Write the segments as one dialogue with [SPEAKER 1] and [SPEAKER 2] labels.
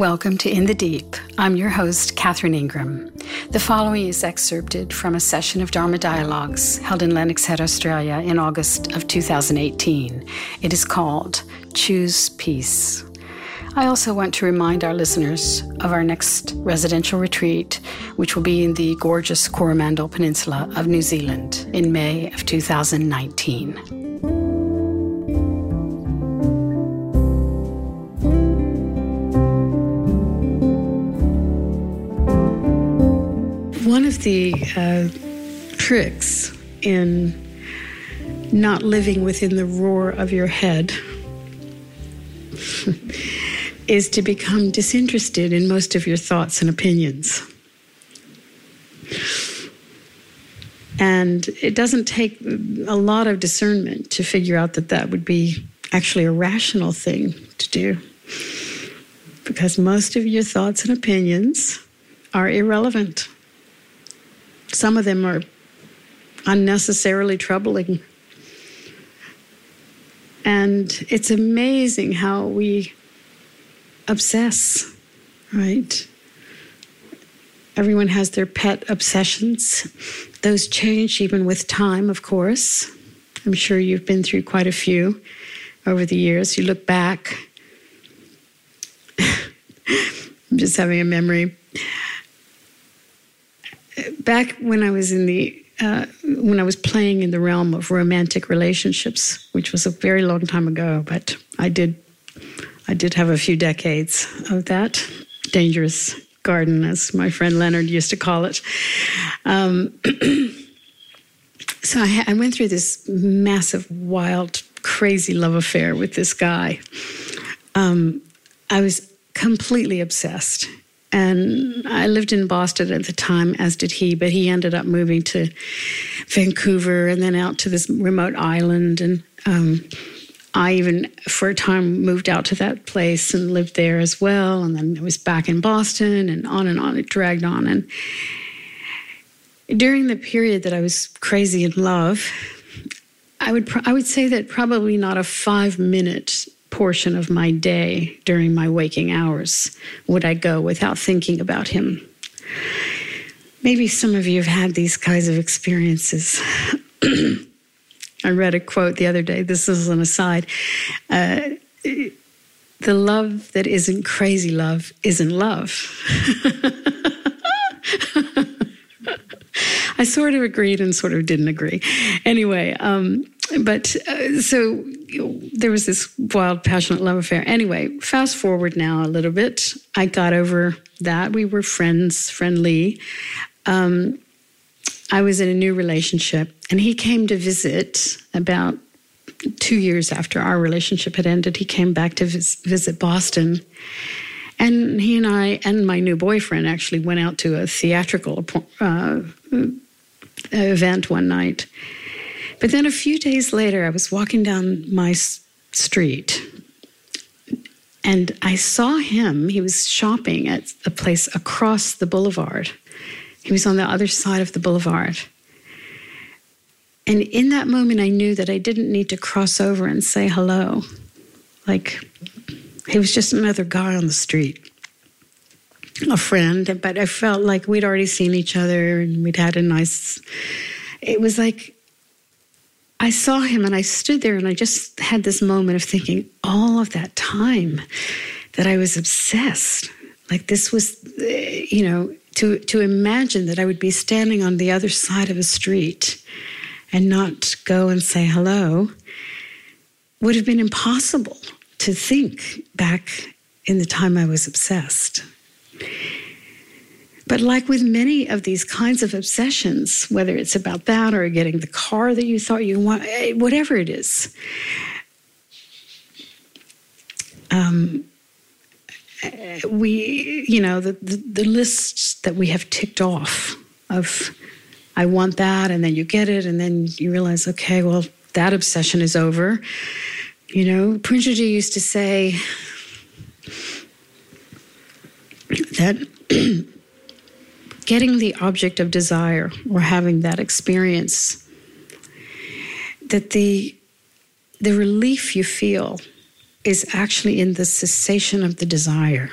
[SPEAKER 1] Welcome to In the Deep. I'm your host, Catherine Ingram. The following is excerpted from a session of Dharma Dialogues held in Lennox Head, Australia in August of 2018. It is called Choose Peace. I also want to remind our listeners of our next residential retreat, which will be in the gorgeous Coromandel Peninsula of New Zealand in May of 2019. Of the uh, tricks in not living within the roar of your head is to become disinterested in most of your thoughts and opinions. And it doesn't take a lot of discernment to figure out that that would be actually a rational thing to do. Because most of your thoughts and opinions are irrelevant. Some of them are unnecessarily troubling. And it's amazing how we obsess, right? Everyone has their pet obsessions. Those change even with time, of course. I'm sure you've been through quite a few over the years. You look back. I'm just having a memory back when I was in the uh, when I was playing in the realm of romantic relationships, which was a very long time ago, but I did I did have a few decades of that dangerous garden, as my friend Leonard used to call it. Um, so I, I went through this massive, wild, crazy love affair with this guy. Um, I was completely obsessed and I lived in Boston at the time, as did he, but he ended up moving to Vancouver and then out to this remote island. And um, I even, for a time, moved out to that place and lived there as well. And then I was back in Boston and on and on. It dragged on. And during the period that I was crazy in love, I would, I would say that probably not a five minute portion of my day during my waking hours would I go without thinking about him. Maybe some of you have had these kinds of experiences. I read a quote the other day. This is an aside. Uh, the love that isn't crazy love isn't love. I sort of agreed and sort of didn't agree. Anyway, um, but uh, so there was this wild, passionate love affair. Anyway, fast forward now a little bit. I got over that. We were friends, friendly. Um, I was in a new relationship, and he came to visit about two years after our relationship had ended. He came back to vis- visit Boston. And he and I and my new boyfriend actually went out to a theatrical uh, event one night. But then a few days later, I was walking down my street and I saw him. He was shopping at a place across the boulevard. He was on the other side of the boulevard. And in that moment, I knew that I didn't need to cross over and say hello. Like, he was just another guy on the street, a friend. But I felt like we'd already seen each other and we'd had a nice. It was like I saw him and I stood there and I just had this moment of thinking, all of that time that I was obsessed. Like this was, eh, you know, to, to imagine that I would be standing on the other side of a street and not go and say hello would have been impossible to think back in the time I was obsessed. But like with many of these kinds of obsessions, whether it's about that or getting the car that you thought you want, eh, whatever it is, um, we, you know, the, the, the lists that we have ticked off of, I want that, and then you get it, and then you realize, okay, well, that obsession is over. You know, Poonjaji used to say that getting the object of desire or having that experience, that the, the relief you feel is actually in the cessation of the desire.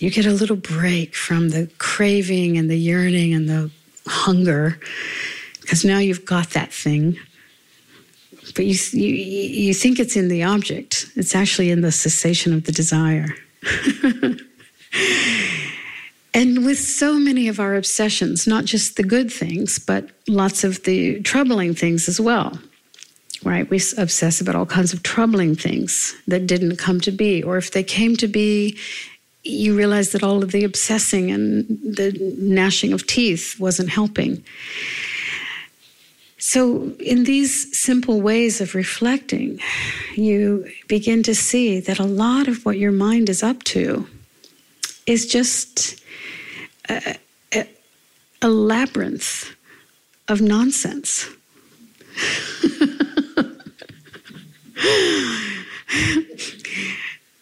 [SPEAKER 1] You get a little break from the craving and the yearning and the hunger because now you've got that thing. But you, you, you think it's in the object, it's actually in the cessation of the desire. and with so many of our obsessions, not just the good things, but lots of the troubling things as well right? We obsess about all kinds of troubling things that didn't come to be. Or if they came to be, you realize that all of the obsessing and the gnashing of teeth wasn't helping. So, in these simple ways of reflecting, you begin to see that a lot of what your mind is up to is just a, a, a labyrinth of nonsense.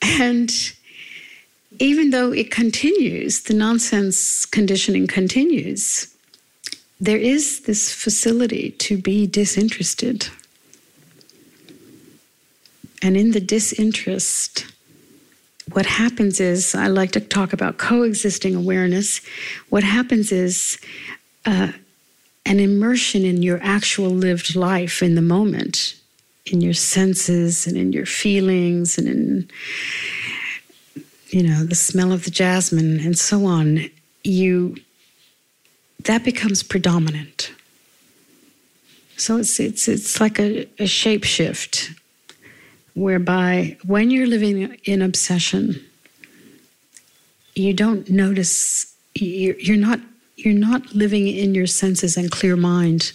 [SPEAKER 1] and even though it continues, the nonsense conditioning continues, there is this facility to be disinterested. And in the disinterest, what happens is, I like to talk about coexisting awareness. What happens is uh, an immersion in your actual lived life in the moment in your senses and in your feelings and in you know the smell of the jasmine and so on you that becomes predominant so it's it's it's like a, a shape shift whereby when you're living in obsession you don't notice you're, not you're not living in your senses and clear mind.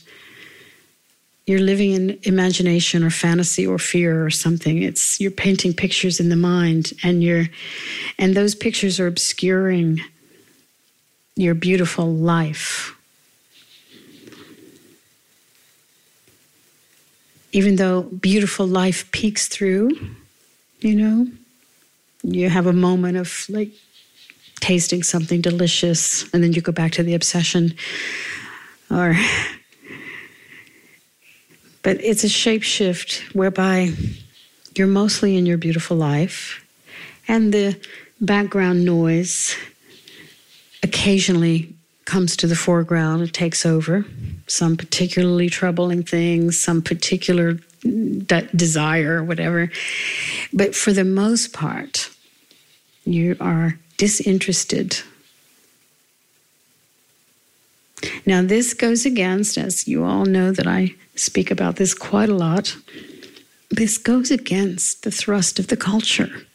[SPEAKER 1] You're living in imagination or fantasy or fear or something. It's you're painting pictures in the mind and you're and those pictures are obscuring your beautiful life even though beautiful life peeks through you know you have a moment of like tasting something delicious and then you go back to the obsession. Or but it's a shapeshift whereby you're mostly in your beautiful life, and the background noise occasionally comes to the foreground, it takes over. Some particularly troubling things, some particular de- desire, whatever. But for the most part, you are disinterested. Now, this goes against, as you all know, that I speak about this quite a lot. This goes against the thrust of the culture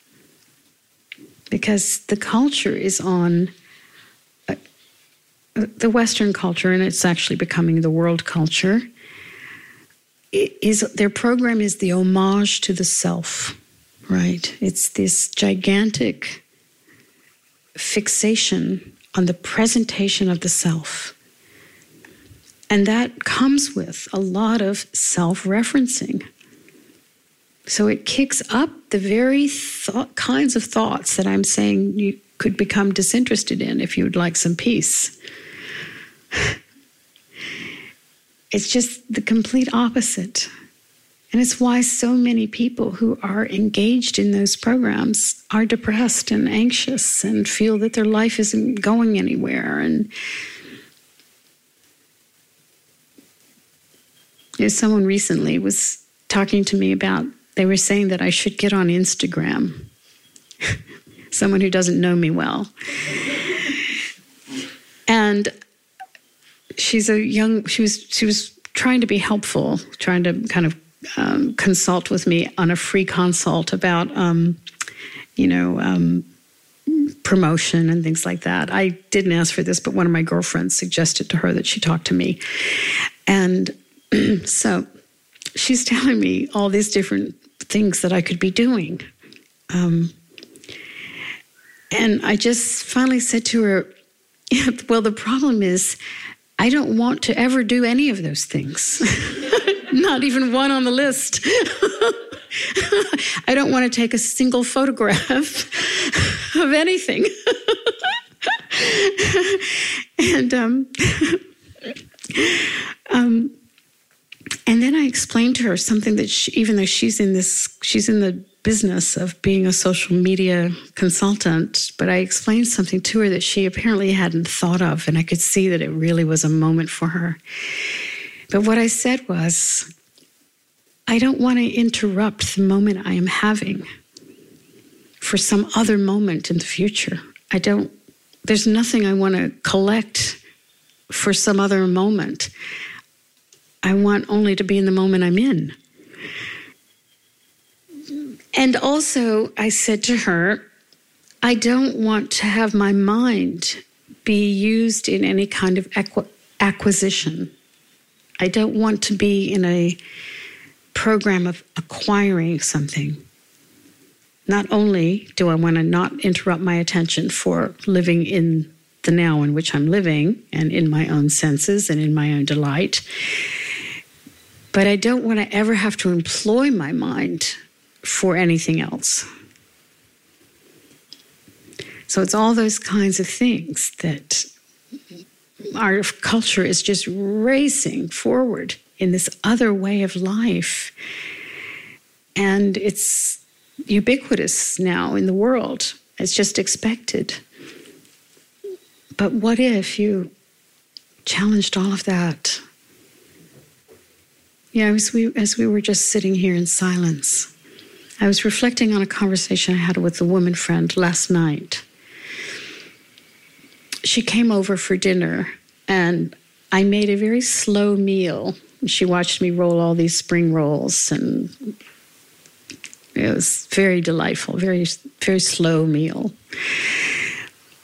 [SPEAKER 1] because the culture is on the Western culture, and it's actually becoming the world culture. Is their program is the homage to the self, right? It's this gigantic fixation on the presentation of the self and that comes with a lot of self referencing. So it kicks up the very th- kinds of thoughts that I'm saying you could become disinterested in if you'd like some peace. It's just the complete opposite. And it's why so many people who are engaged in those programs are depressed and anxious and feel that their life isn't going anywhere and someone recently was talking to me about, they were saying that I should get on Instagram. someone who doesn't know me well. and she's a young, she was, she was trying to be helpful, trying to kind of um, consult with me on a free consult about, um, you know, um, promotion and things like that. I didn't ask for this, but one of my girlfriends suggested to her that she talk to me. And so she's telling me all these different things that I could be doing. Um, and I just finally said to her, Well, the problem is, I don't want to ever do any of those things, not even one on the list. I don't want to take a single photograph of anything. and um, um, and then I explained to her something that she, even though she's in this, she's in the business of being a social media consultant, but I explained something to her that she apparently hadn't thought of, and I could see that it really was a moment for her. But what I said was, I don't want to interrupt the moment I am having for some other moment in the future. I don't, there's nothing I want to collect for some other moment. I want only to be in the moment I'm in. And also, I said to her, I don't want to have my mind be used in any kind of acquisition. I don't want to be in a program of acquiring something. Not only do I want to not interrupt my attention for living in the now in which I'm living and in my own senses and in my own delight, but I don't want to ever have to employ my mind for anything else. So it's all those kinds of things that our culture is just racing forward in this other way of life. And it's ubiquitous now in the world, it's just expected. But what if you challenged all of that? Yeah, as we, as we were just sitting here in silence, I was reflecting on a conversation I had with a woman friend last night. She came over for dinner, and I made a very slow meal. She watched me roll all these spring rolls, and it was very delightful, very, very slow meal.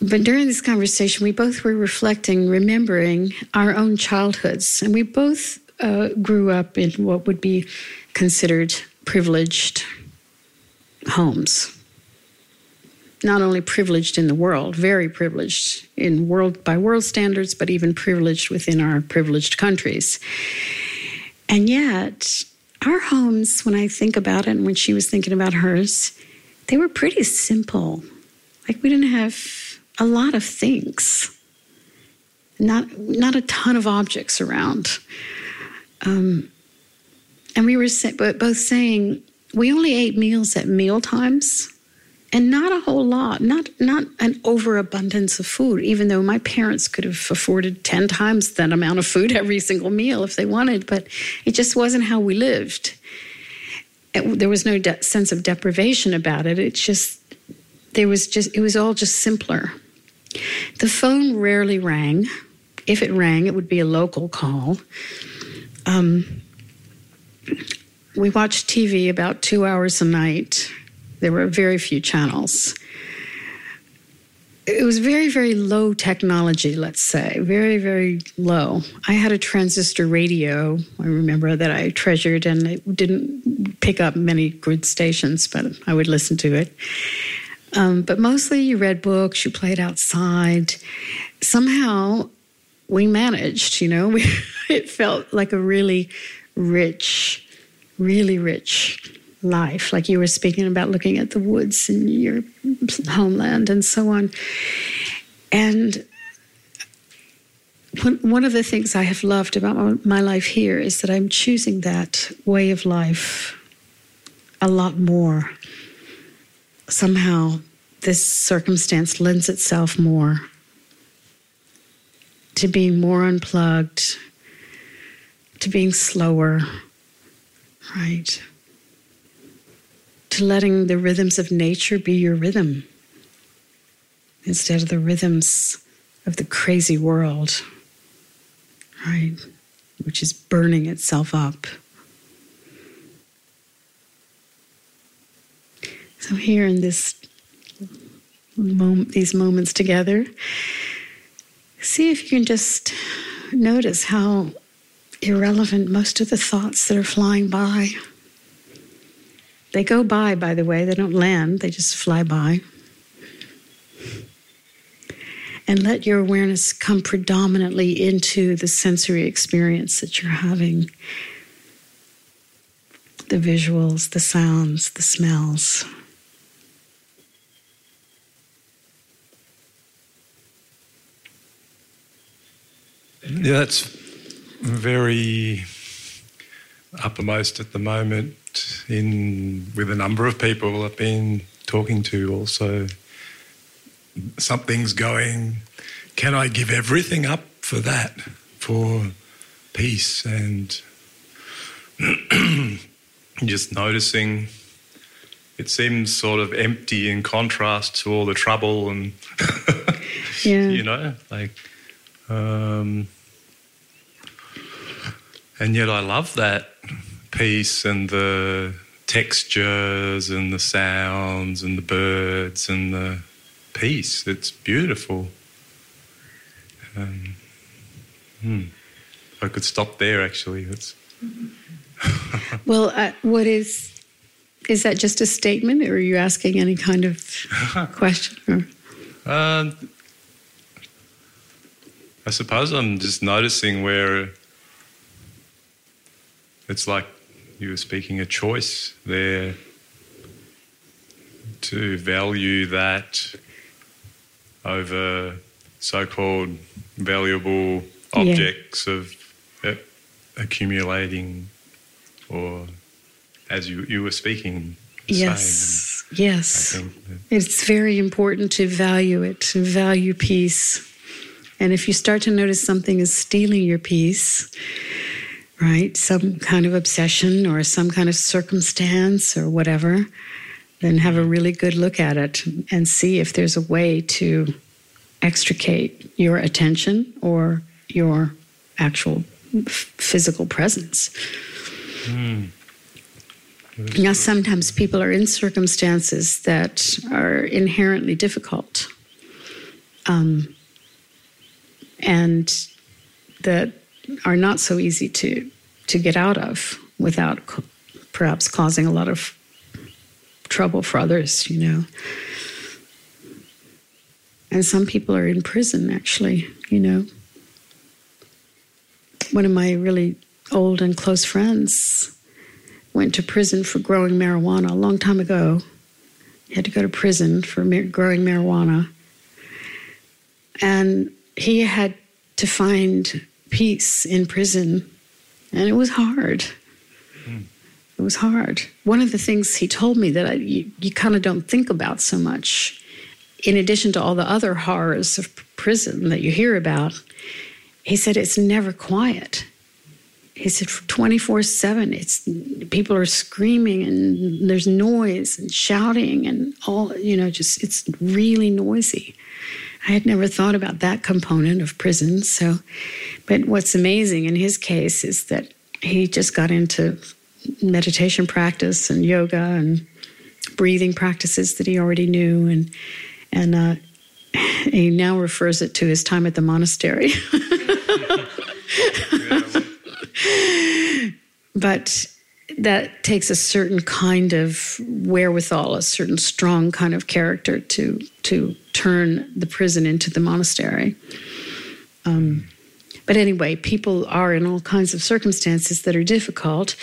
[SPEAKER 1] But during this conversation, we both were reflecting, remembering our own childhoods, and we both uh, grew up in what would be considered privileged homes. Not only privileged in the world, very privileged in world by world standards, but even privileged within our privileged countries. And yet, our homes, when I think about it, and when she was thinking about hers, they were pretty simple. Like we didn't have a lot of things, not not a ton of objects around. Um, and we were both saying we only ate meals at meal times and not a whole lot not not an overabundance of food even though my parents could have afforded 10 times that amount of food every single meal if they wanted but it just wasn't how we lived. It, there was no de- sense of deprivation about it. It just there was just it was all just simpler. The phone rarely rang. If it rang it would be a local call. Um, we watched TV about two hours a night. There were very few channels. It was very, very low technology, let's say, very, very low. I had a transistor radio, I remember that I treasured, and it didn't pick up many good stations, but I would listen to it. Um, but mostly you read books, you played outside. Somehow we managed, you know, we, it felt like a really rich, really rich life, like you were speaking about looking at the woods in your homeland and so on. And one of the things I have loved about my life here is that I'm choosing that way of life a lot more. Somehow, this circumstance lends itself more to being more unplugged, to being slower, right? To letting the rhythms of nature be your rhythm instead of the rhythms of the crazy world, right? Which is burning itself up. So, here in this moment, these moments together, see if you can just notice how irrelevant most of the thoughts that are flying by. They go by, by the way, they don't land, they just fly by. And let your awareness come predominantly into the sensory experience that you're having the visuals, the sounds, the smells.
[SPEAKER 2] Yeah, That's very uppermost at the moment in with a number of people I've been talking to also. Something's going. Can I give everything up for that for peace and just noticing? It seems sort of empty in contrast to all the trouble and yeah. you know like um, and yet I love that peace and the textures and the sounds and the birds and the peace. It's beautiful. Um, hmm. I could stop there actually. It's
[SPEAKER 1] well, uh, what is is that just a statement, or are you asking any kind of question?
[SPEAKER 2] Uh, I suppose I'm just noticing where it's like you were speaking a choice there to value that over so-called valuable objects yeah. of uh, accumulating or as you, you were speaking
[SPEAKER 1] yes yes. It's very important to value it to value peace. And if you start to notice something is stealing your peace right? Some kind of obsession or some kind of circumstance or whatever, then have a really good look at it and see if there's a way to extricate your attention or your actual physical presence. Mm. Now, sometimes people are in circumstances that are inherently difficult. Um, and that are not so easy to to get out of without perhaps causing a lot of trouble for others, you know. And some people are in prison, actually, you know. One of my really old and close friends went to prison for growing marijuana a long time ago. He had to go to prison for growing marijuana. And he had to find peace in prison, and it was hard. Mm. It was hard. One of the things he told me that I, you, you kind of don't think about so much, in addition to all the other horrors of prison that you hear about, he said it's never quiet. He said 24 7, it's people are screaming and there's noise and shouting and all, you know, just it's really noisy. I had never thought about that component of prison. So, but what's amazing in his case is that he just got into meditation practice and yoga and breathing practices that he already knew, and and uh, he now refers it to his time at the monastery. but that takes a certain kind of wherewithal, a certain strong kind of character to to turn the prison into the monastery. Um, but anyway, people are in all kinds of circumstances that are difficult.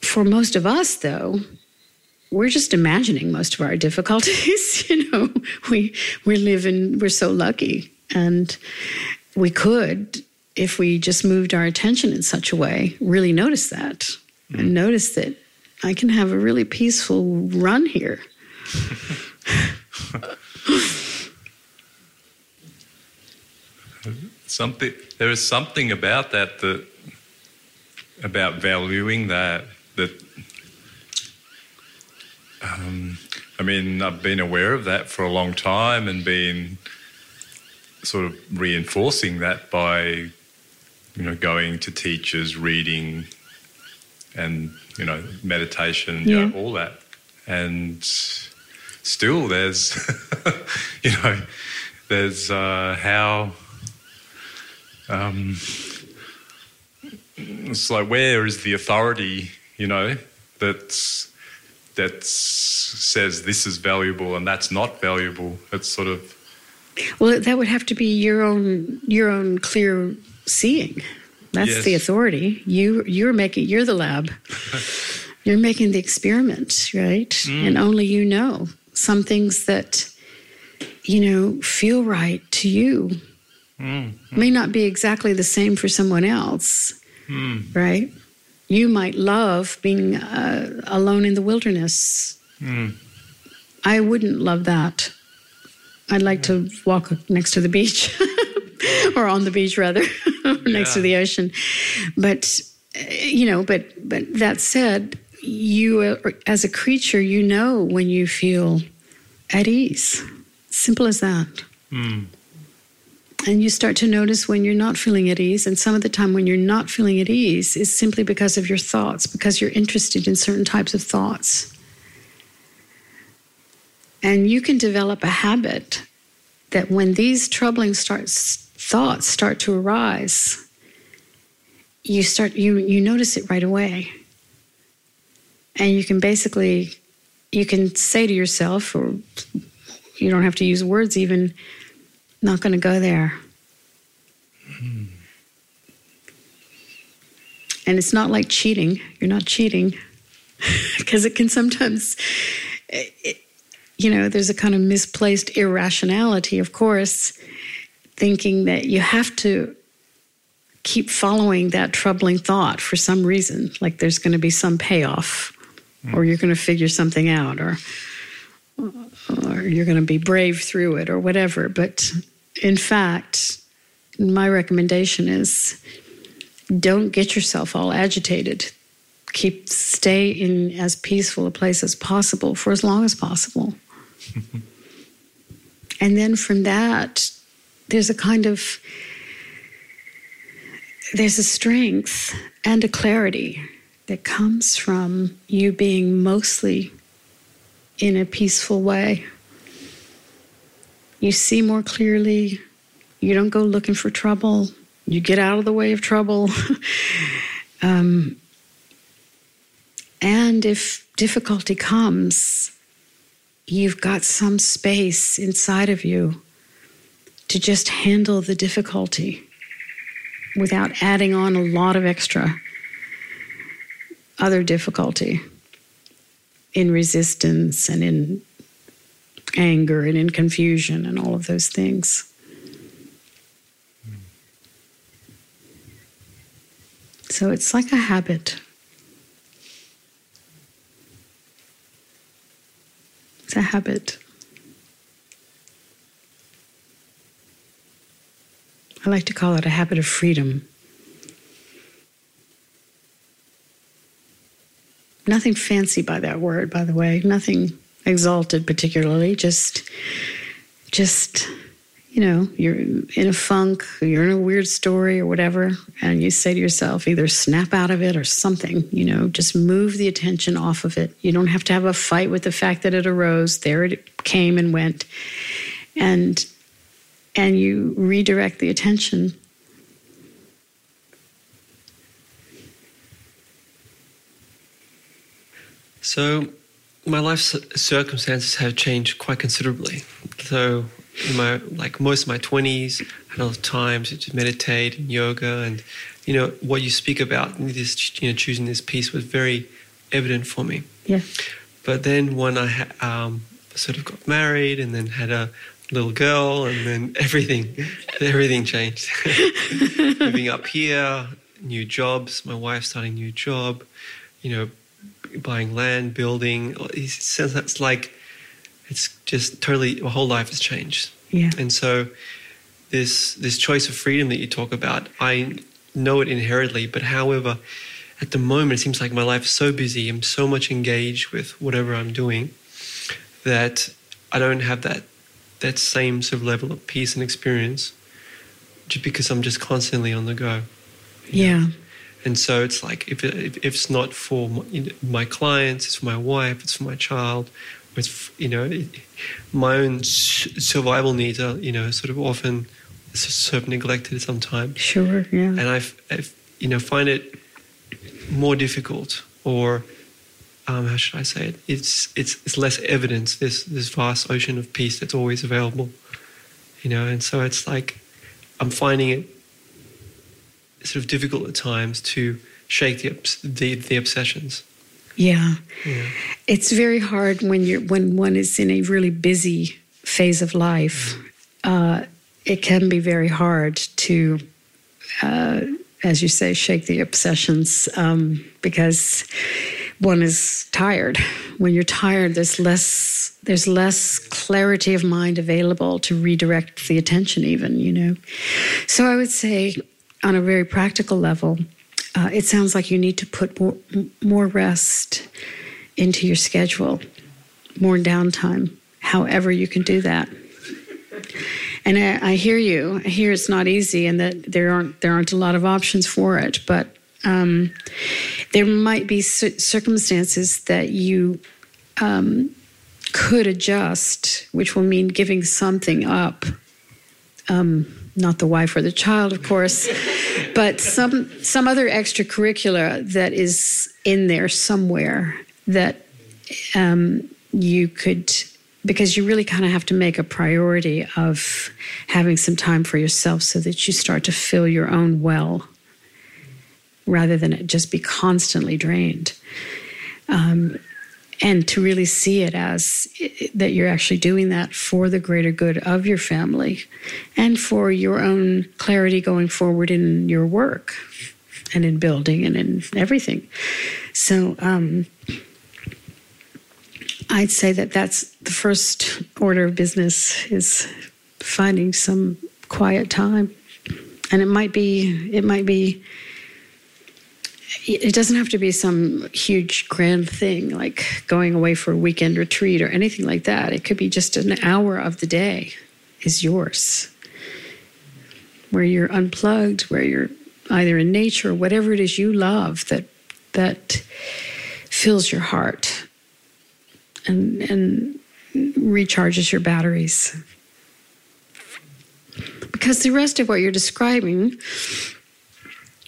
[SPEAKER 1] For most of us, though, we're just imagining most of our difficulties. you know, we we live in we're so lucky, and we could, if we just moved our attention in such a way, really notice that and notice that I can have a really peaceful run here.
[SPEAKER 2] something there is something about that that about valuing that that um, I mean I've been aware of that for a long time and been sort of reinforcing that by you know going to teachers reading and you know meditation, yeah. you know, all that, and still there's you know there's uh, how um, it's like where is the authority you know that's that says this is valuable and that's not valuable? It's sort of
[SPEAKER 1] well that would have to be your own your own clear seeing that's yes. the authority. You you're making you're the lab. you're making the experiment, right? Mm. And only you know some things that you know feel right to you mm. may not be exactly the same for someone else. Mm. Right? You might love being uh, alone in the wilderness.
[SPEAKER 2] Mm.
[SPEAKER 1] I wouldn't love that. I'd like to walk next to the beach or on the beach rather, next to the ocean. But uh, you know, but but that said, you uh, as a creature, you know when you feel at ease. Simple as that.
[SPEAKER 2] Mm.
[SPEAKER 1] And you start to notice when you're not feeling at ease. And some of the time, when you're not feeling at ease, is simply because of your thoughts, because you're interested in certain types of thoughts. And you can develop a habit that when these troubling starts, thoughts start to arise, you start you you notice it right away. And you can basically you can say to yourself, or you don't have to use words even, not going to go there.
[SPEAKER 2] Hmm.
[SPEAKER 1] And it's not like cheating. You're not cheating because it can sometimes, it, you know, there's a kind of misplaced irrationality, of course, thinking that you have to keep following that troubling thought for some reason, like there's going to be some payoff, or hmm. you're going to figure something out, or or you're going to be brave through it, or whatever. But in fact, my recommendation is don't get yourself all agitated. Keep stay in as peaceful a place as possible for as long as possible. and then from that, there's a kind of there's a strength and a clarity that comes from you being mostly in a peaceful way. You see more clearly. You don't go looking for trouble. You get out of the way of trouble. um, and if difficulty comes, you've got some space inside of you to just handle the difficulty without adding on a lot of extra other difficulty in resistance and in anger and in confusion and all of those things. So it's like a habit. It's a habit. I like to call it a habit of freedom. Nothing fancy by that word, by the way. Nothing exalted particularly. Just, just, you know, you're in a funk, you're in a weird story or whatever, and you say to yourself, either snap out of it or something. You know, just move the attention off of it. You don't have to have a fight with the fact that it arose. There it came and went, and and you redirect the attention.
[SPEAKER 3] So, my life circumstances have changed quite considerably. So, in my like most of my twenties, I had a lot of time to meditate and yoga, and you know what you speak about this, you know, choosing this peace was very evident for me.
[SPEAKER 1] Yeah.
[SPEAKER 3] But then when I um, sort of got married and then had a little girl, and then everything, everything changed. Moving up here, new jobs, my wife starting a new job, you know, buying land, building. It's, says like it's just totally my whole life has changed.
[SPEAKER 1] Yeah.
[SPEAKER 3] And so this this choice of freedom that you talk about, I know it inherently, but however, at the moment it seems like my life is so busy, I'm so much engaged with whatever I'm doing that I don't have that that same sort of level of peace and experience just because I'm just constantly on the go.
[SPEAKER 1] Yeah.
[SPEAKER 3] And so it's like if, it, if, it's not for my, you know, my, clients, it's for my wife, it's for my child, it's you know my own survival needs are you know sort of often sort of neglected sometimes.
[SPEAKER 1] Sure. Yeah.
[SPEAKER 3] And I've, I've you know find it more difficult or um, how should I say it? It's it's it's less evidence. This this vast ocean of peace that's always available, you know. And so it's like I'm finding it sort of difficult at times to shake the the, the obsessions.
[SPEAKER 1] Yeah.
[SPEAKER 3] yeah.
[SPEAKER 1] it's very hard when you're when one is in a really busy phase of life. Uh, it can be very hard to uh, as you say, shake the obsessions um, because one is tired. When you're tired, there's less there's less clarity of mind available to redirect the attention, even you know. So I would say, on a very practical level, uh, it sounds like you need to put more, more rest into your schedule, more downtime, however you can do that. And I, I, hear you. I hear it's not easy, and that there aren't there aren't a lot of options for it. But um, there might be circumstances that you um, could adjust, which will mean giving something up. Um, not the wife or the child, of course, but some some other extracurricular that is in there somewhere that um, you could because you really kind of have to make a priority of having some time for yourself so that you start to fill your own well rather than it just be constantly drained. Um, and to really see it as that you're actually doing that for the greater good of your family and for your own clarity going forward in your work and in building and in everything. So, um, I'd say that that's the first order of business is finding some quiet time. And it might be, it might be, it doesn't have to be some huge grand thing like going away for a weekend retreat or anything like that. It could be just an hour of the day is yours, where you're unplugged, where you're either in nature or whatever it is you love that that fills your heart and, and recharges your batteries. Because the rest of what you're describing,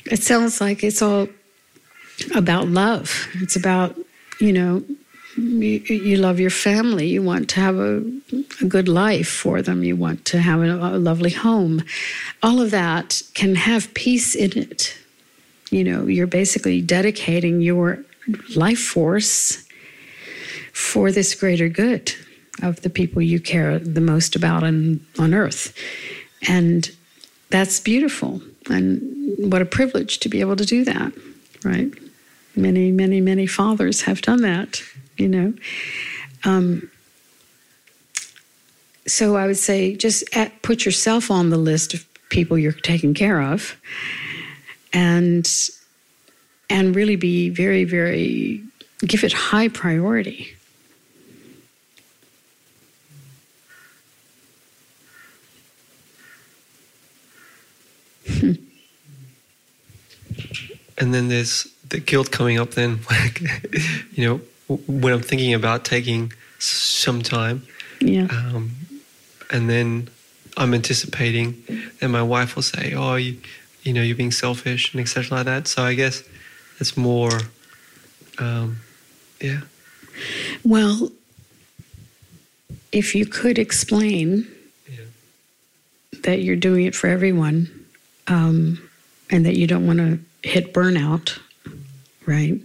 [SPEAKER 1] it sounds like it's all about love. It's about, you know, you, you love your family. You want to have a, a, good life for them. You want to have a, a lovely home. All of that can have peace in it. You know, you're basically dedicating your life force for this greater good of the people you care the most about on, on earth. And that's beautiful. And what a privilege to be able to do that, right? Many, many, many fathers have done that, you know. Um, so I would say just at, put yourself on the list of people you're taking care of and and really be very very give it high priority
[SPEAKER 3] and then there's the guilt coming up then? You know when i'm thinking about taking some time.
[SPEAKER 1] Yeah.
[SPEAKER 3] Um, and then i'm anticipating that my wife will say oh you, you know you're being selfish and etc like that. So i guess it's more um, yeah.
[SPEAKER 1] Well if you could explain yeah. that you're doing it for everyone um, and that you don't want to hit burnout, right?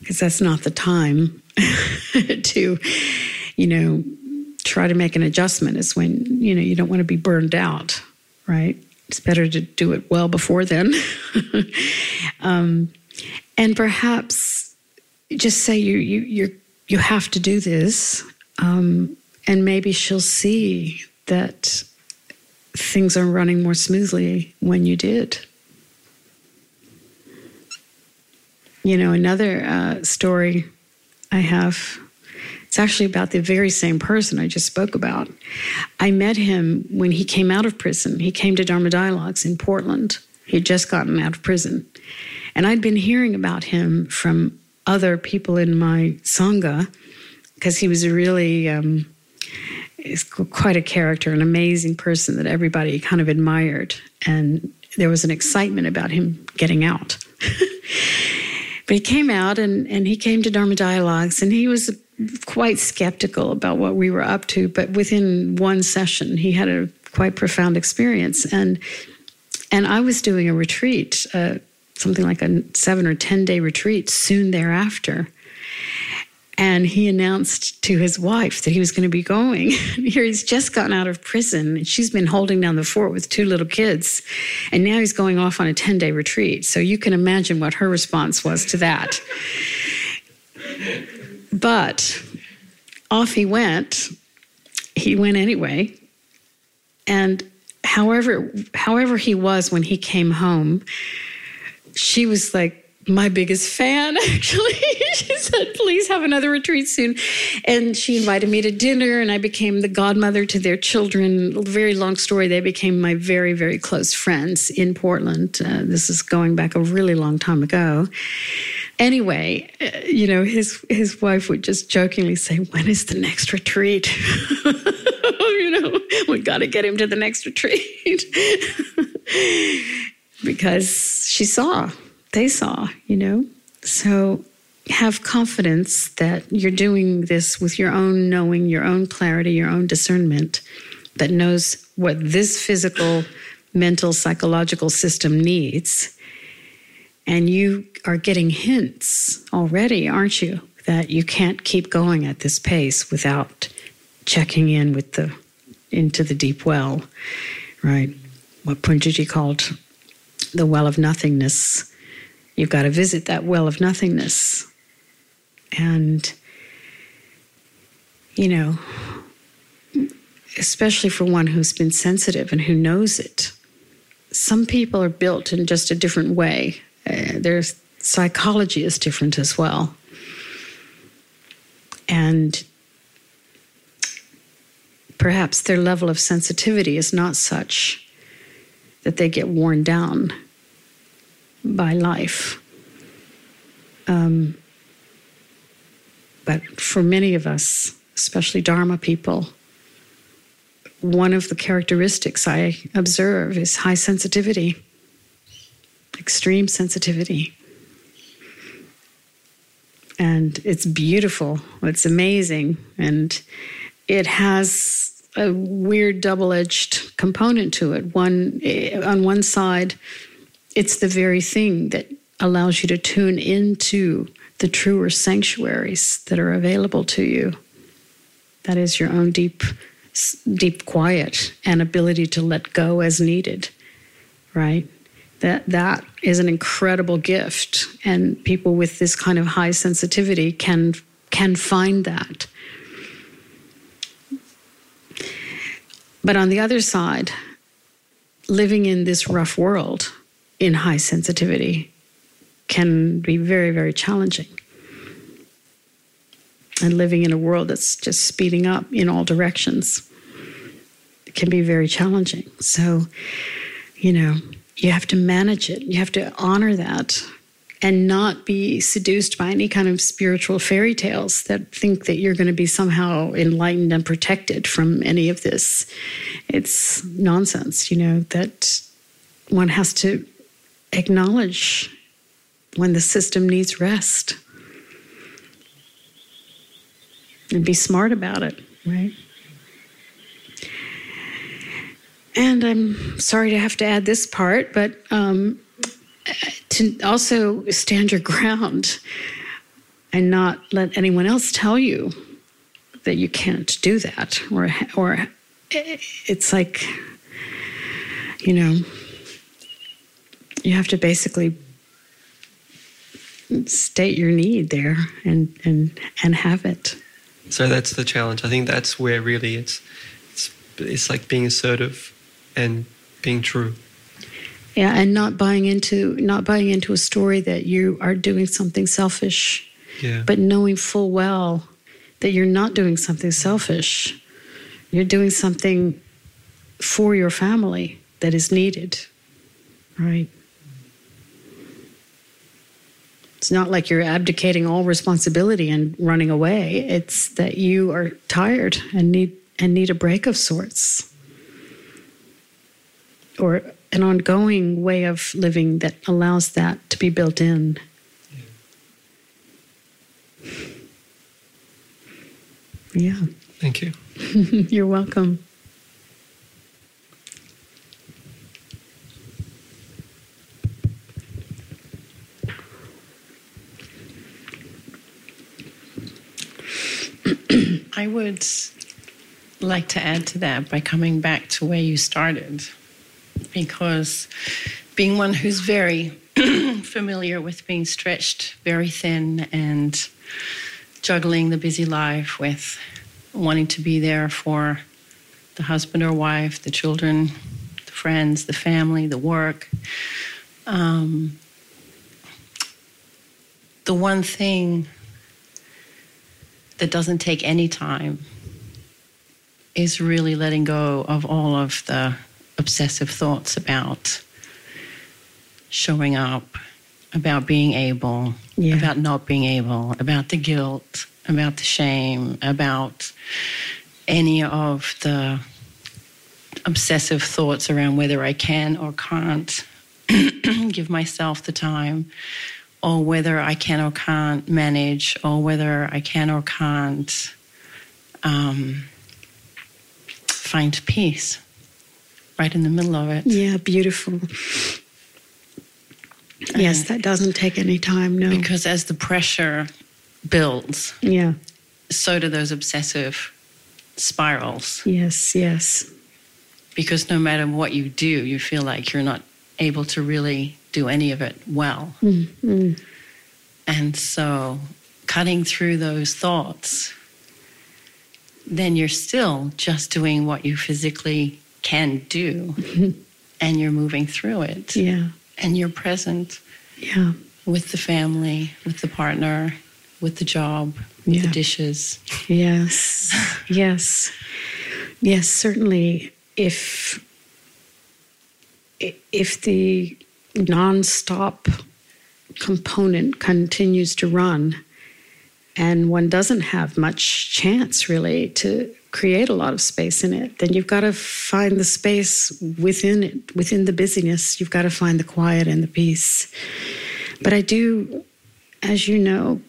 [SPEAKER 1] Because that's not the time to, you know, try to make an adjustment. Is when, you know, you don't want to be burned out, right? It's better to do it well before then. um, and perhaps just say you you you you have to do this, um, and maybe she'll see that things are running more smoothly when you did. You know, another uh, story I have, it's actually about the very same person I just spoke about. I met him when he came out of prison. He came to Dharma Dialogues in Portland. He had just gotten out of prison. And I'd been hearing about him from other people in my Sangha because he was a really um, quite a character, an amazing person that everybody kind of admired. And there was an excitement about him getting out. but he came out and, and he came to Dharma Dialogues and he was quite skeptical about what we were up to. But within one session, he had a quite profound experience. And and I was doing a retreat, uh, something like a seven or 10 day retreat soon thereafter. And he announced to his wife that he was going to be going. Here he's just gotten out of prison, and she's been holding down the fort with two little kids, and now he's going off on a 10 day retreat. So you can imagine what her response was to that. but off he went. He went anyway. And however however he was when he came home, she was like my biggest fan, actually. she said, please have another retreat soon. And she invited me to dinner, and I became the godmother to their children. Very long story. They became my very, very close friends in Portland. Uh, this is going back a really long time ago. Anyway, uh, you know, his his wife would just jokingly say, "When is the next retreat?" you know, we got to get him to the next retreat because she saw they saw, you know? So have confidence that you're doing this with your own knowing, your own clarity, your own discernment that knows what this physical, mental, psychological system needs. And you are getting hints already, aren't you, that you can't keep going at this pace without checking in with the into the deep well, right? What Poonjaji called the well of nothingness You've got to visit that well of nothingness. And, you know, especially for one who's been sensitive and who knows it, some people are built in just a different way. Uh, their psychology is different as well. And perhaps their level of sensitivity is not such that they get worn down by life. Um, but for many of us, especially Dharma people, one of the characteristics I observe is high sensitivity, extreme sensitivity. And it's beautiful, it's amazing, and it has a weird double edged component to it. One, eh, on one side, it's the very thing that allows you to tune into the truer sanctuaries that are available to you. That is your own deep, deep quiet and ability to let go as needed, right? That that is an incredible gift, and people with this kind of high sensitivity can can find that. But on the other side, living in this rough world in high sensitivity can be very, very challenging. And living in a world that's just speeding up in all directions can be very challenging. So, you know, you have to manage it. You have to honor that and not be seduced by any kind of spiritual fairy tales that think that you're going to be somehow enlightened and protected from any of this. It's nonsense, you know, that one has to acknowledge when the system needs rest and be smart about it, right? And I'm sorry to have to add this part, but um, to also stand your ground and not let anyone else tell you that you can't do that, or or it's like, you know, you have to basically state your need there and and and have it.
[SPEAKER 3] So that's the challenge. I think that's where really it's it's it's like being assertive and being true.
[SPEAKER 1] Yeah, and not buying into not buying into a story that you are doing something selfish.
[SPEAKER 3] Yeah.
[SPEAKER 1] But knowing full well that you're not doing something selfish. You're doing something for your family that is needed. Right? It's not like you're abdicating all responsibility and running away. It's that you are tired and need and need a break of sorts. Or an ongoing way of living that allows that to be built in. Yeah.
[SPEAKER 3] Thank you.
[SPEAKER 1] You're welcome.
[SPEAKER 4] I would like to add to that by coming back to where you started, because being one who's very familiar with being stretched very thin and juggling the busy life with wanting to be there for the husband or wife, the children, the friends, the family, the work. Um, the one thing that doesn't take any time is really letting go of all of the obsessive thoughts about showing up, about being able,
[SPEAKER 1] Yeah.
[SPEAKER 4] about not being able, about the guilt, about the shame, about any of the obsessive thoughts around whether I can or can't give myself the time, or whether I can or can't manage, or whether I can or can't um, find peace right in the middle of it.
[SPEAKER 1] Yeah, beautiful. Yes, that doesn't take any time. No.
[SPEAKER 4] Because as the pressure builds,
[SPEAKER 1] yeah.
[SPEAKER 4] so do those obsessive spirals.
[SPEAKER 1] Yes. Yes.
[SPEAKER 4] Because no matter what you do, you feel like you're not able to really do any of it well.
[SPEAKER 1] Mm, mm.
[SPEAKER 4] And so, cutting through those thoughts, then you're still just doing what you physically can do, and you're moving through it,
[SPEAKER 1] Yeah.
[SPEAKER 4] and you're present
[SPEAKER 1] Yeah.
[SPEAKER 4] with the family, with the partner, with the job, with
[SPEAKER 1] Yeah.
[SPEAKER 4] the dishes.
[SPEAKER 1] Yes. yes. Yes. Certainly, if if the nonstop component continues to run, and one doesn't have much chance really to create a lot of space in it, then you've got to find the space within it, within the busyness. You've got to find the quiet and the peace. But I do, as you know,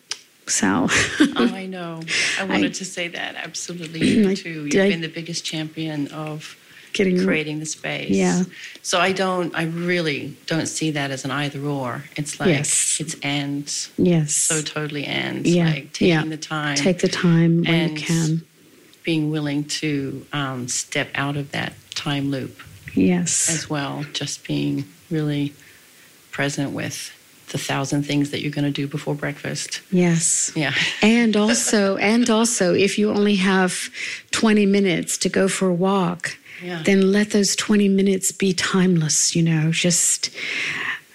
[SPEAKER 1] Sal.
[SPEAKER 4] oh, I know. I wanted to say that absolutely you
[SPEAKER 1] I-
[SPEAKER 4] too. You've
[SPEAKER 1] I-
[SPEAKER 4] been the biggest champion of
[SPEAKER 1] Getting
[SPEAKER 4] creating the space.
[SPEAKER 1] Yeah.
[SPEAKER 4] So I don't. I really don't see that as an either or. It's like
[SPEAKER 1] Yes.
[SPEAKER 4] it's and
[SPEAKER 1] Yes.
[SPEAKER 4] so totally and
[SPEAKER 1] Yeah,
[SPEAKER 4] like taking
[SPEAKER 1] yeah.
[SPEAKER 4] the time,
[SPEAKER 1] Take the time when you can.
[SPEAKER 4] being willing to um, step out of that time loop
[SPEAKER 1] Yes.
[SPEAKER 4] as well. Just being really present with the thousand things that you're going to do before breakfast.
[SPEAKER 1] Yes.
[SPEAKER 4] Yeah.
[SPEAKER 1] And also, and also, if you only have 20 minutes to go for a walk, Then let those 20 minutes be timeless, you know, just,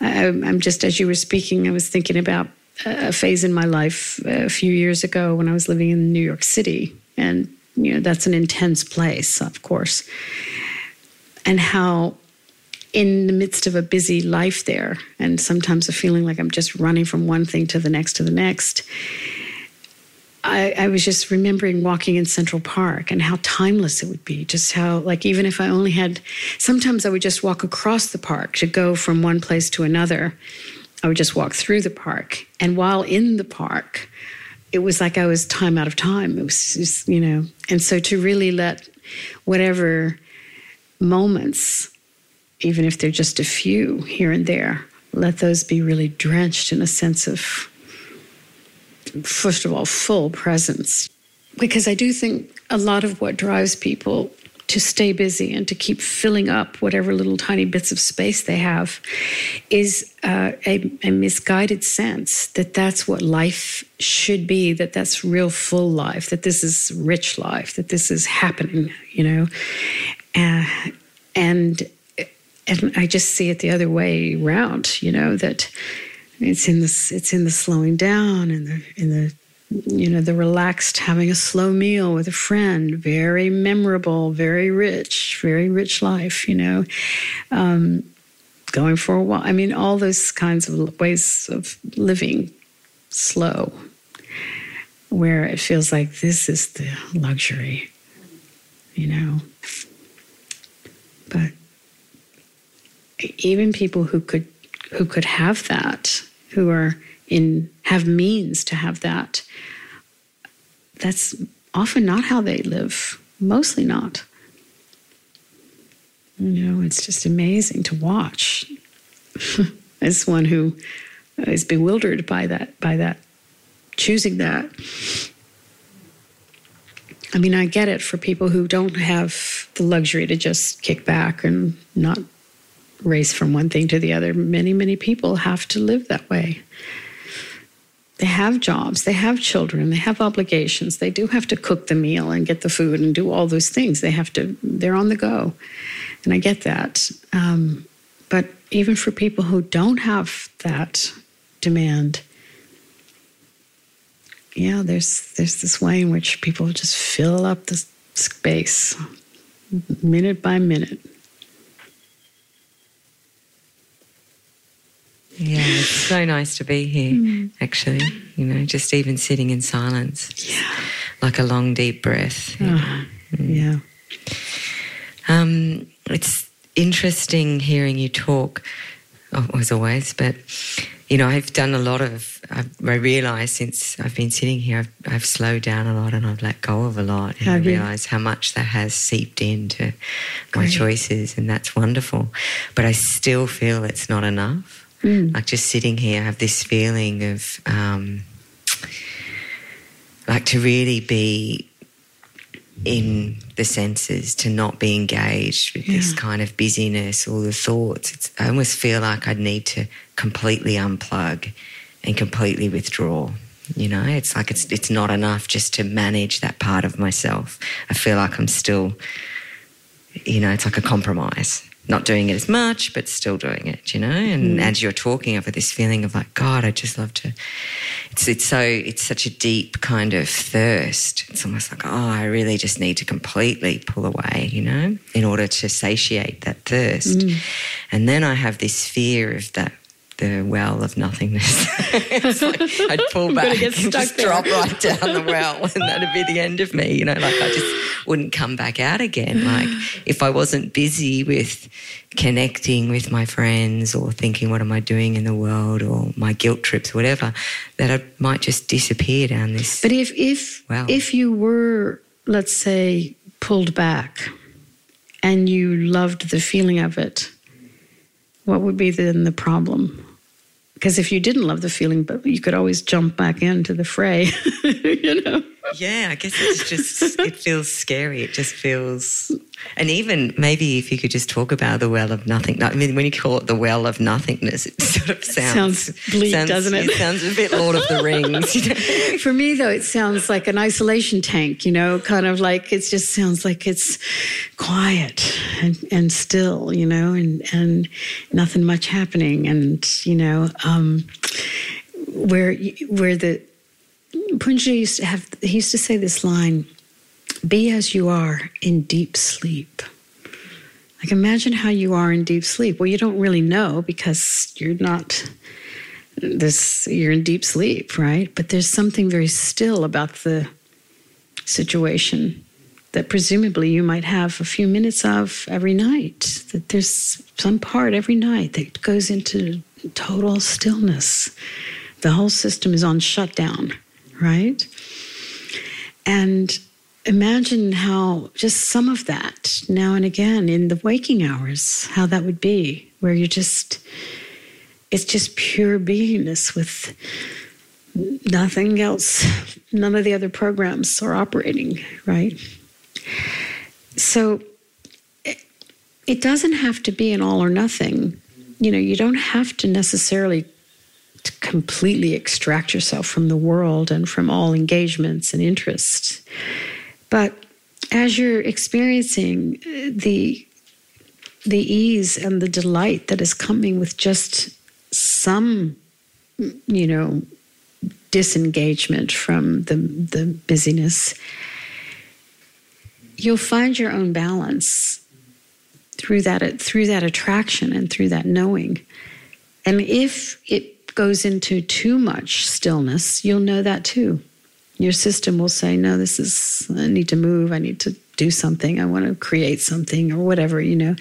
[SPEAKER 1] I'm I'm just, as you were speaking, I was thinking about a phase in my life uh, a few years ago when I was living in New York City. And, you know, that's an intense place, of course. And how in the midst of a busy life there, and sometimes a feeling like I'm just running from one thing to the next to the next. I, I was just remembering walking in Central Park and how timeless it would be. Just how, like, even if I only had, sometimes I would just walk across the park to go from one place to another. I would just walk through the park. And while in the park, it was like I was time out of time. It was just, you know, and so to really let whatever moments even if they're just a few here and there, let those be really drenched in a sense of, first of all, full presence. Because I do think a lot of what drives people to stay busy and to keep filling up whatever little tiny bits of space they have is uh, a, a misguided sense that that's what life should be, that that's real full life, that this is rich life, that this is happening, you know. Uh, and and I just see it the other way around, you know, that it's in this it's in the slowing down and the in the you know, the relaxed having a slow meal with a friend, very memorable, very rich, very rich life, you know. Um, going for a walk. I mean, all those kinds of ways of living slow, where it feels like this is the luxury, you know. But even people who could who could have that, who are in have means to have that, that's often not how they live. Mostly not. You know, it's just amazing to watch. As one who is bewildered by that, by that, choosing that. I mean, I get it for people who don't have the luxury to just kick back and not race from one thing to the other. Many, many people have to live that way. They have jobs, they have children, they have obligations. They do have to cook the meal and get the food and do all those things. They have to, they're on the go. And I get that. Um, but even for people who don't have that demand, yeah, there's there's this way in which people just fill up the space minute by minute.
[SPEAKER 5] Yeah, it's so nice to be here, mm. actually. You know, just even sitting in silence.
[SPEAKER 1] Yeah.
[SPEAKER 5] Like a long, deep breath.
[SPEAKER 1] Oh, mm. Yeah.
[SPEAKER 5] Um, it's interesting hearing you talk, oh, as always, but you know, I've done a lot of, I've, I since I've been sitting here, I've, I've, slowed down a lot and I've let go of a lot. And Have I realise how much that has seeped into my choices, and that's wonderful. But I still feel it's not enough. Mm. Like just sitting here, I have this feeling of um, like to really be in the senses, to not be engaged with yeah. this kind of busyness or the thoughts. It's, I almost feel like I'd need to completely unplug and completely withdraw. You know, it's like it's it's not enough just to manage that part of myself. I feel like I'm still, you know, it's like a compromise not doing it as much, but still doing it, you know? And mm. as you're talking, I've got this feeling of like, God, I just love to. It's, it's so, it's such a deep kind of thirst. It's almost like, oh, I really just need to completely pull away, you know, in order to satiate that thirst. Mm. And then I have this fear of that the well of nothingness. like I'd pull back and just there. drop right down the well, and that'd be the end of me. You know, like I just wouldn't come back out again. Like if I wasn't busy with connecting with my friends or thinking, what am I doing in the world, or my guilt trips, whatever, that I might just disappear down this.
[SPEAKER 1] But if if well. if you were, let's say, pulled back, and you loved the feeling of it what would be then the problem? Because if you didn't love the feeling, but you could always jump back into the fray, you know.
[SPEAKER 5] Yeah, I guess it's just it feels scary. It just feels and even maybe if you could just talk about the well of nothing. I mean, when you call it the well of nothingness, it sort of sounds,
[SPEAKER 1] sounds bleak, sounds, doesn't it?
[SPEAKER 5] It sounds a bit Lord of the Rings. You
[SPEAKER 1] know? For me, though, it sounds like an isolation tank. You know, kind of like it just sounds like it's quiet and, and still. You know, and and nothing much happening, and you know, um, where where the Poonja used to have. He used to say this line be as you are in deep sleep. Like imagine how you are in deep sleep. Well, you don't really know because you're not this you're in deep sleep, right? But there's something very still about the situation that presumably you might have a few minutes of every night. That there's some part every night that goes into total stillness. The whole system is on shutdown, right? And imagine how just some of that now and again in the waking hours, how that would be, where you're just, it's just pure beingness with nothing else. None of the other programs are operating, right? So it, it doesn't have to be an all or nothing. You know, you don't have to necessarily to completely extract yourself from the world and from all engagements and interests. But as you're experiencing uh, the the ease and the delight that is coming with just some, you know, disengagement from the the busyness, you'll find your own balance through that through that attraction and through that knowing. And if it goes into too much stillness, you'll know that too your system will say, no, this is, I need to move, I need to do something, I want to create something or whatever, you know,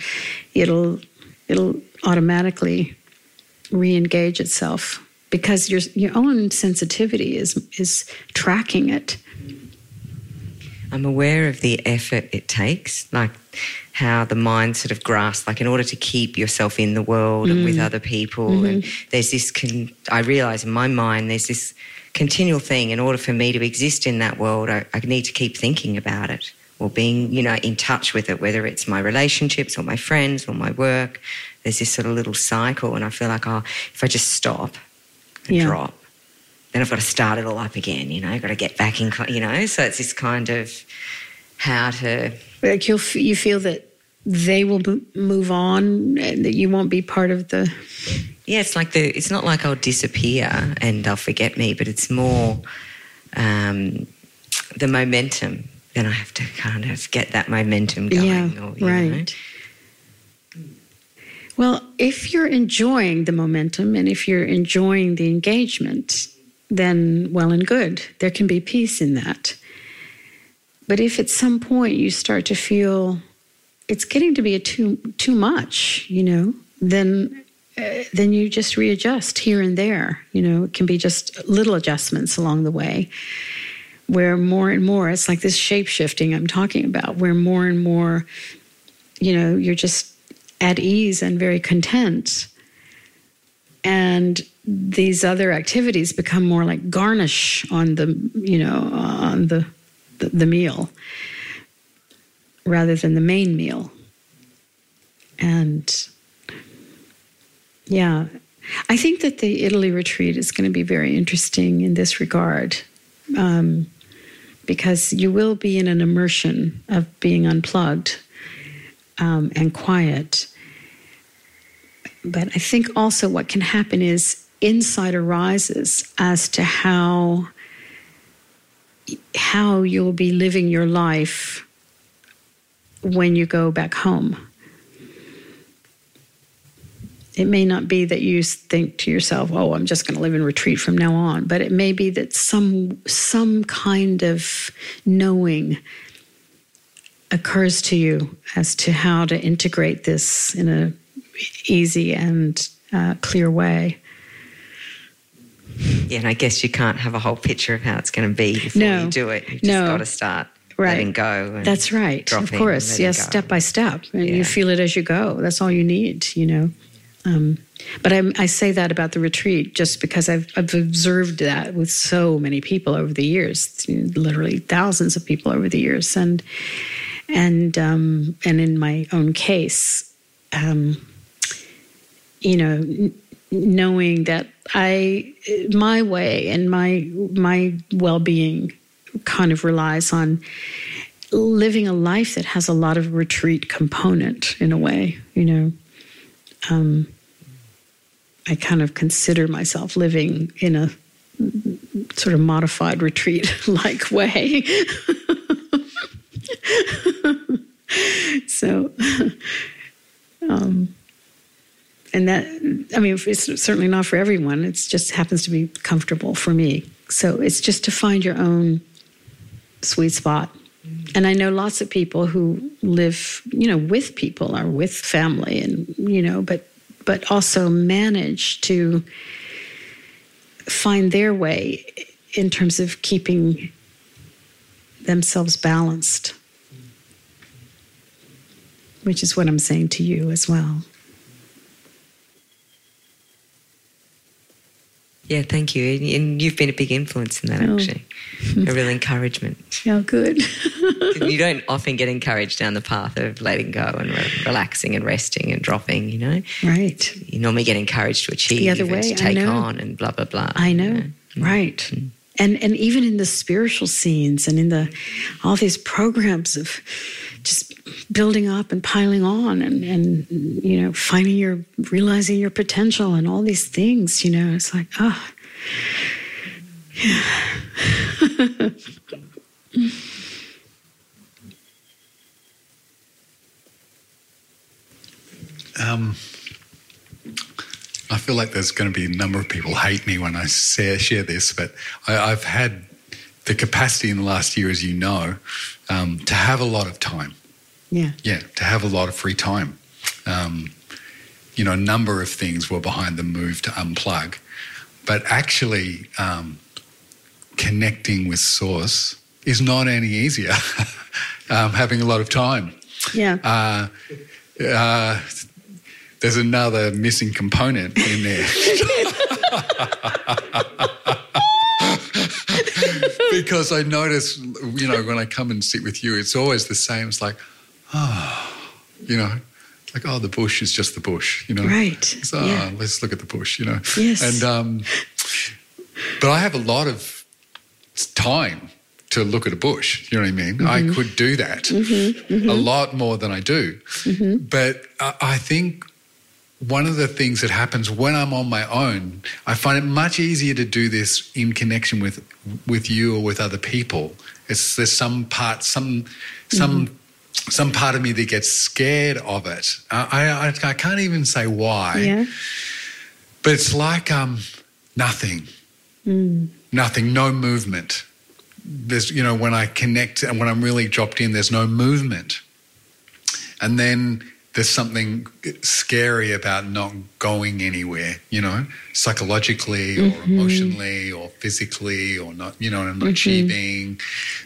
[SPEAKER 1] it'll, it'll automatically re-engage itself because your, your own sensitivity is, is tracking it.
[SPEAKER 5] I'm aware of the effort it takes, like how the mind sort of grasps, like in order to keep yourself in the world and with mm. other people. Mm-hmm. And there's this, con- I realize in my mind, there's this continual thing. In order for me to exist in that world, I, I need to keep thinking about it or being, you know, in touch with it, whether it's my relationships or my friends or my work. There's this sort of little cycle. And I feel like, oh, if I just stop and
[SPEAKER 1] Yeah.
[SPEAKER 5] drop, then I've got to start it all up again, you know, I've got to get back in, you know. So it's this kind of how to,
[SPEAKER 1] Like you'll, f- you feel that they will mo- move on and that you won't be part of the.
[SPEAKER 5] yeah, it's like the, it's not like I'll disappear and they'll forget me, but it's more um, the momentum. Then I have to kind of get that momentum going.
[SPEAKER 1] yeah,
[SPEAKER 5] or, you know.
[SPEAKER 1] right. Well, if you're enjoying the momentum and if you're enjoying the engagement, then well and good. There can be peace in that. But if at some point you start to feel it's getting to be a too too much, you know, then uh, then you just readjust here and there. You know, it can be just little adjustments along the way where more and more it's like this shape shifting I'm talking about, where more and more, you know, you're just at ease and very content. And these other activities become more like garnish on the, you know, on the the, the meal rather than the main meal. And yeah, I think that the Italy retreat is going to be very interesting in this regard um, because you will be in an immersion of being unplugged um, and quiet. But I think also what can happen is insight arises as to how how you'll be living your life when you go back home. It may not be that you think to yourself, "Oh, I'm just going to live in retreat from now on," but it may be that some some kind of knowing occurs to you as to how to integrate this in a easy and uh, clear way.
[SPEAKER 5] Yeah, and I guess you can't have a whole picture of how it's going to be before
[SPEAKER 1] No.
[SPEAKER 5] you do it. You've just
[SPEAKER 1] No.
[SPEAKER 5] got to start
[SPEAKER 1] Right.
[SPEAKER 5] letting go. and
[SPEAKER 1] That's right. Of course. Yes,
[SPEAKER 5] go.
[SPEAKER 1] step by step. And
[SPEAKER 5] Yeah.
[SPEAKER 1] you feel it as you go. That's all you need, you know. Um, but I, I say that about the retreat just because I've, I've observed that with so many people over the years, literally thousands of people over the years, and and um, and in my own case, um, you know, n- knowing that I my way and my my well being kind of relies on living a life that has a lot of retreat component in a way, you know. Um, I kind of consider myself living in a sort of modified retreat like way. so, um, and that, I mean, it's certainly not for everyone. It just happens to be comfortable for me. So it's just to find your own sweet spot. And I know lots of people who live, you know, with people or with family, and you know, but but also manage to find their way in terms of keeping themselves balanced, which is what I'm saying to you as well.
[SPEAKER 5] Yeah, thank you. And- you've been a big influence in that,
[SPEAKER 1] Oh.
[SPEAKER 5] actually. A real encouragement.
[SPEAKER 1] Yeah, good.
[SPEAKER 5] you don't often get encouraged down the path of letting go and re- relaxing and resting and dropping, you know?
[SPEAKER 1] right.
[SPEAKER 5] You normally get encouraged to achieve
[SPEAKER 1] the other way,
[SPEAKER 5] to take on and blah, blah, blah.
[SPEAKER 1] I
[SPEAKER 5] you
[SPEAKER 1] know, right. Mm. And and even in the spiritual scenes and in the all these programs of just building up and piling on and and you know finding your realizing your potential and all these things, you know, it's like oh.
[SPEAKER 6] Um, I feel like there's going to be a number of people hate me when I say, share this, but I, I've had the capacity in the last year, as you know, um, to have a lot of time.
[SPEAKER 1] Yeah.
[SPEAKER 6] Yeah, to have a lot of free time. Um, you know, a number of things were behind the move to unplug, but actually um, connecting with Source is not any easier. um, having a lot of time.
[SPEAKER 1] Yeah.
[SPEAKER 6] Uh, uh, there's another missing component in there. because I notice, you know, when I come and sit with you, it's always the same. It's like, oh, you know, like, oh, the bush is just the bush, you know.
[SPEAKER 1] Right.
[SPEAKER 6] So
[SPEAKER 1] yeah.
[SPEAKER 6] let's look at the bush, you know.
[SPEAKER 1] Yes.
[SPEAKER 6] And um, but I have a lot of time to look at a bush. You know what I mean?
[SPEAKER 1] Mm-hmm.
[SPEAKER 6] I could do that a lot more than I do.
[SPEAKER 1] Mm-hmm.
[SPEAKER 6] But I, I think one of the things that happens when I'm on my own, I find it much easier to do this in connection with with you or with other people. It's there's some part, some some
[SPEAKER 1] Mm-hmm.
[SPEAKER 6] some part of me that gets scared of it. I I, I can't even say why.
[SPEAKER 1] Yeah.
[SPEAKER 6] But it's like um, nothing, nothing, no movement. There's, you know, when I connect and when I'm really dropped in, there's no movement. And then there's something scary about not going anywhere, you know, psychologically or emotionally or physically or not, you know, not achieving.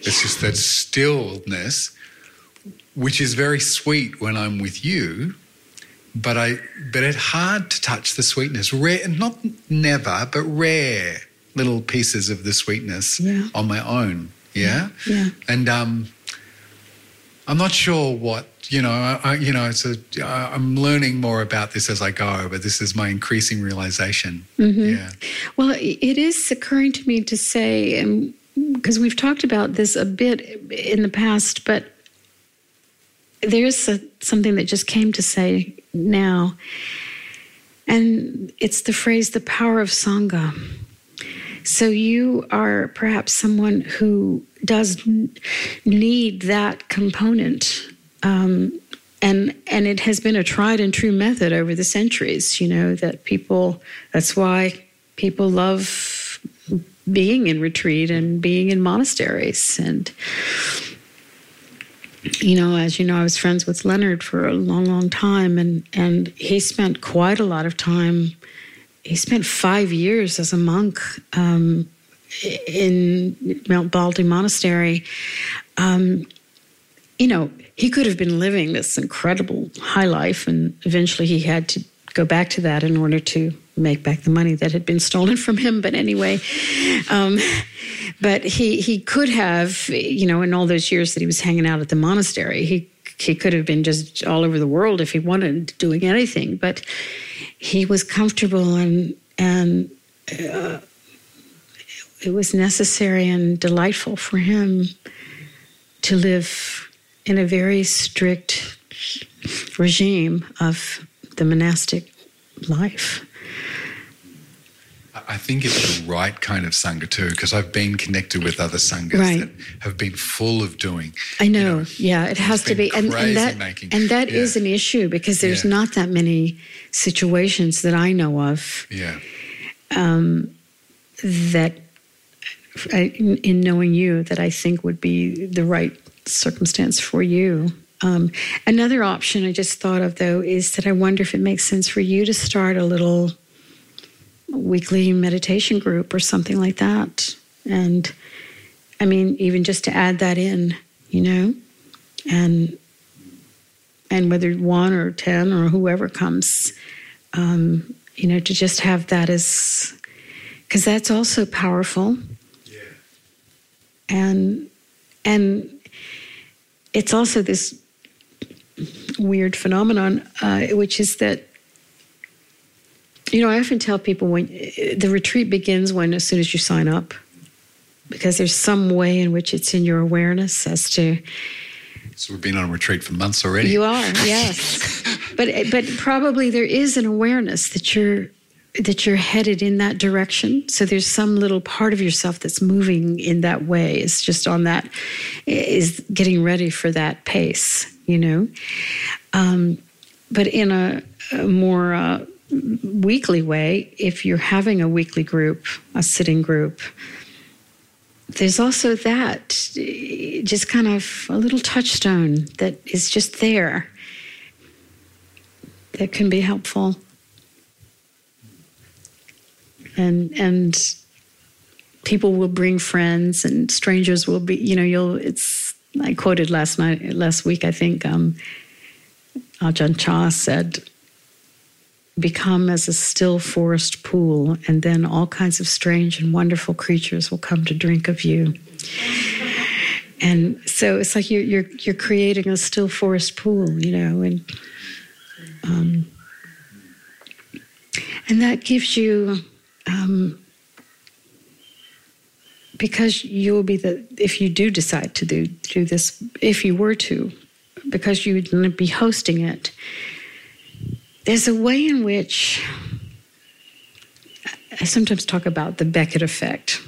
[SPEAKER 6] It's just that stillness, which is very sweet when I'm with you but I but it's hard to touch the sweetness. Rare, not never, but rare little pieces of the sweetness
[SPEAKER 1] Yeah.
[SPEAKER 6] on my own. Yeah,
[SPEAKER 1] Yeah.
[SPEAKER 6] and um, I'm not sure what you know. I, I, you know, it's a. I- I'm learning more about this as I go, but this is my increasing realization. Mm-hmm. Yeah,
[SPEAKER 1] Well, it is occurring to me to say, and because we've talked about this a bit in the past, but there's a, something that just came to say now, and it's the phrase "the power of sangha." So you are perhaps someone who does need that component. Um, and and it has been a tried and true method over the centuries you know that people that's why people love being in retreat and being in monasteries. And you know as you know i was friends with leonard for a long long time and and he spent quite a lot of time he spent five years as a monk um, in mount baldy monastery. Um, you know, he could have been living this incredible high life, and eventually he had to go back to that in order to make back the money that had been stolen from him. But anyway, um, but he he could have, you know, in all those years that he was hanging out at the monastery, he he could have been just all over the world if he wanted, doing anything. But he was comfortable and and. Uh, it was necessary and delightful for him to live in a very strict regime of the monastic life.
[SPEAKER 6] I- I think it's the right kind of sangha too, because I've been connected with other sanghas
[SPEAKER 1] Right.
[SPEAKER 6] that have been full of doing.
[SPEAKER 1] I know,
[SPEAKER 6] you know,
[SPEAKER 1] yeah, it has to be, and, and that
[SPEAKER 6] making.
[SPEAKER 1] and that is
[SPEAKER 6] Yeah.
[SPEAKER 1] an issue because there's
[SPEAKER 6] Yeah.
[SPEAKER 1] not that many situations that I know of
[SPEAKER 6] Yeah, um,
[SPEAKER 1] that, I- in, in knowing you, that I think would be the right circumstance for you. Um, another option I just thought of though is that I wonder if it makes sense for you to start a little weekly meditation group or something like that. And I mean, even just to add that in, you know, and and whether one or ten or whoever comes, um, you know, to just have that as because that's also powerful. Yeah. And and it's also this weird phenomenon, uh, which is that you know I often tell people when the retreat begins when as soon as you sign up, because there's some way in which it's in your awareness as to
[SPEAKER 6] so we've been on a retreat for months already.
[SPEAKER 1] you are, yes. but but probably there is an awareness that you're that you're headed in that direction. So there's some little part of yourself that's moving in that way. It's just on that is getting ready for that pace, you know. Um, but in a, a more uh, weekly way, if you're having a weekly group, a sitting group, there's also that just kind of a little touchstone that is just there that can be helpful and and people will bring friends and strangers will be, you know, you'll, it's, I quoted last night, last week, I think, um, Ajahn Chah said, become as a still forest pool, and then all kinds of strange and wonderful creatures will come to drink of you. And so it's like you're you're, you're creating a still forest pool, you know, and um, and that gives you um, because you will be the if you do decide to do do this if you were to because you would be hosting it there's a way in which I sometimes talk about the Becket effect.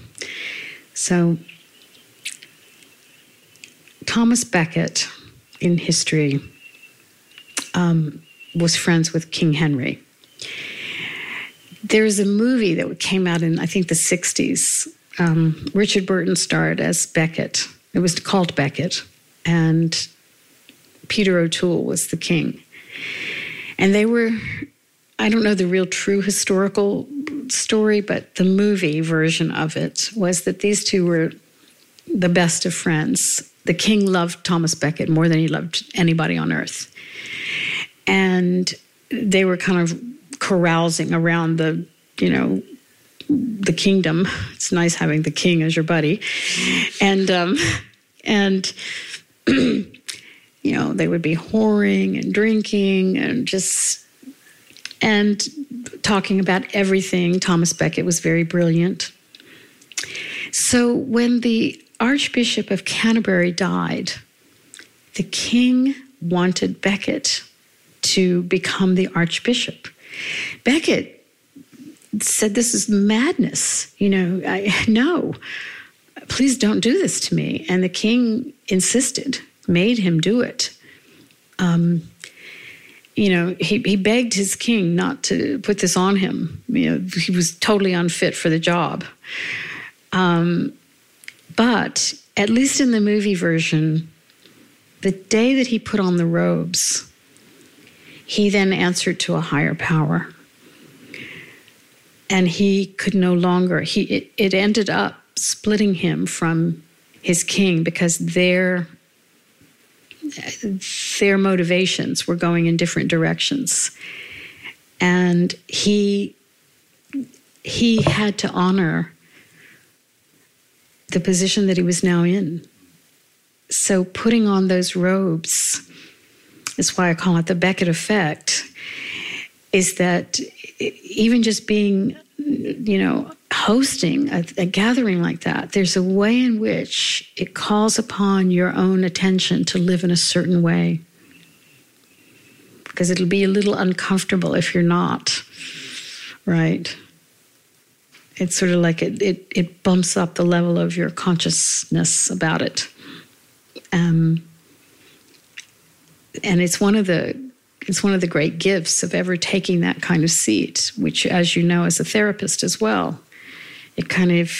[SPEAKER 1] So, Thomas Becket in history um, was friends with King Henry. There's a movie that came out in, I think, the 60s. Um, Richard Burton starred as Becket. It was called Becket, and Peter O'Toole was the king. And they were, I don't know the real true historical story, but the movie version of it was that these two were the best of friends. The king loved Thomas Becket more than he loved anybody on earth. And they were kind of carousing around the, you know, the kingdom. It's nice having the king as your buddy. And, um, and, you know, they would be whoring and drinking and just and talking about everything. Thomas Becket was very brilliant. So when the Archbishop of Canterbury died, the king wanted Becket to become the Archbishop. Becket said, This is madness. You know, I, no, please don't do this to me. And the king insisted made him do it. Um, you know, he, he begged his king not to put this on him. You know, he was totally unfit for the job. Um, but at least in the movie version, the day that he put on the robes, he then answered to a higher power. And he could no longer, he, it, it ended up splitting him from his king because their their motivations were going in different directions. And he he had to honor the position that he was now in. So putting on those robes is why I call it the Becket effect, is that even just being, you know, hosting a, a, gathering like that, there's a way in which it calls upon your own attention to live in a certain way. Because it'll be a little uncomfortable if you're not, right? It's sort of like it, it, it bumps up the level of your consciousness about it. Um, and it's one of the it's one of the great gifts of ever taking that kind of seat, which, as you know, as a therapist as well, it kind of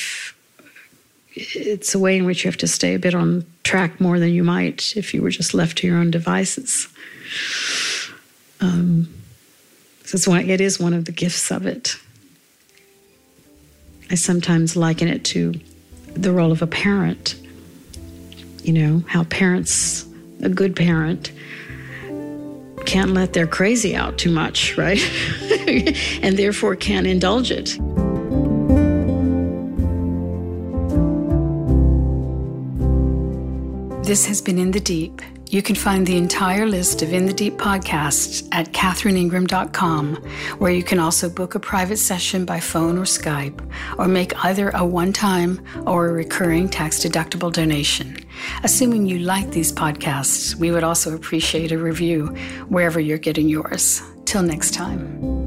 [SPEAKER 1] it's a way in which you have to stay a bit on track more than you might if you were just left to your own devices. Um, so it's one, it is one of the gifts of it. I sometimes liken it to the role of a parent. You know, how parents, a good parent, can't let their crazy out too much, right? and therefore can't indulge it. This has been In the Deep. You can find the entire list of In the Deep podcasts at catherineingram.com, where you can also book a private session by phone or Skype, or make either a one time or a recurring tax deductible donation. Assuming you like these podcasts, we would also appreciate a review wherever you're getting yours. Till next time.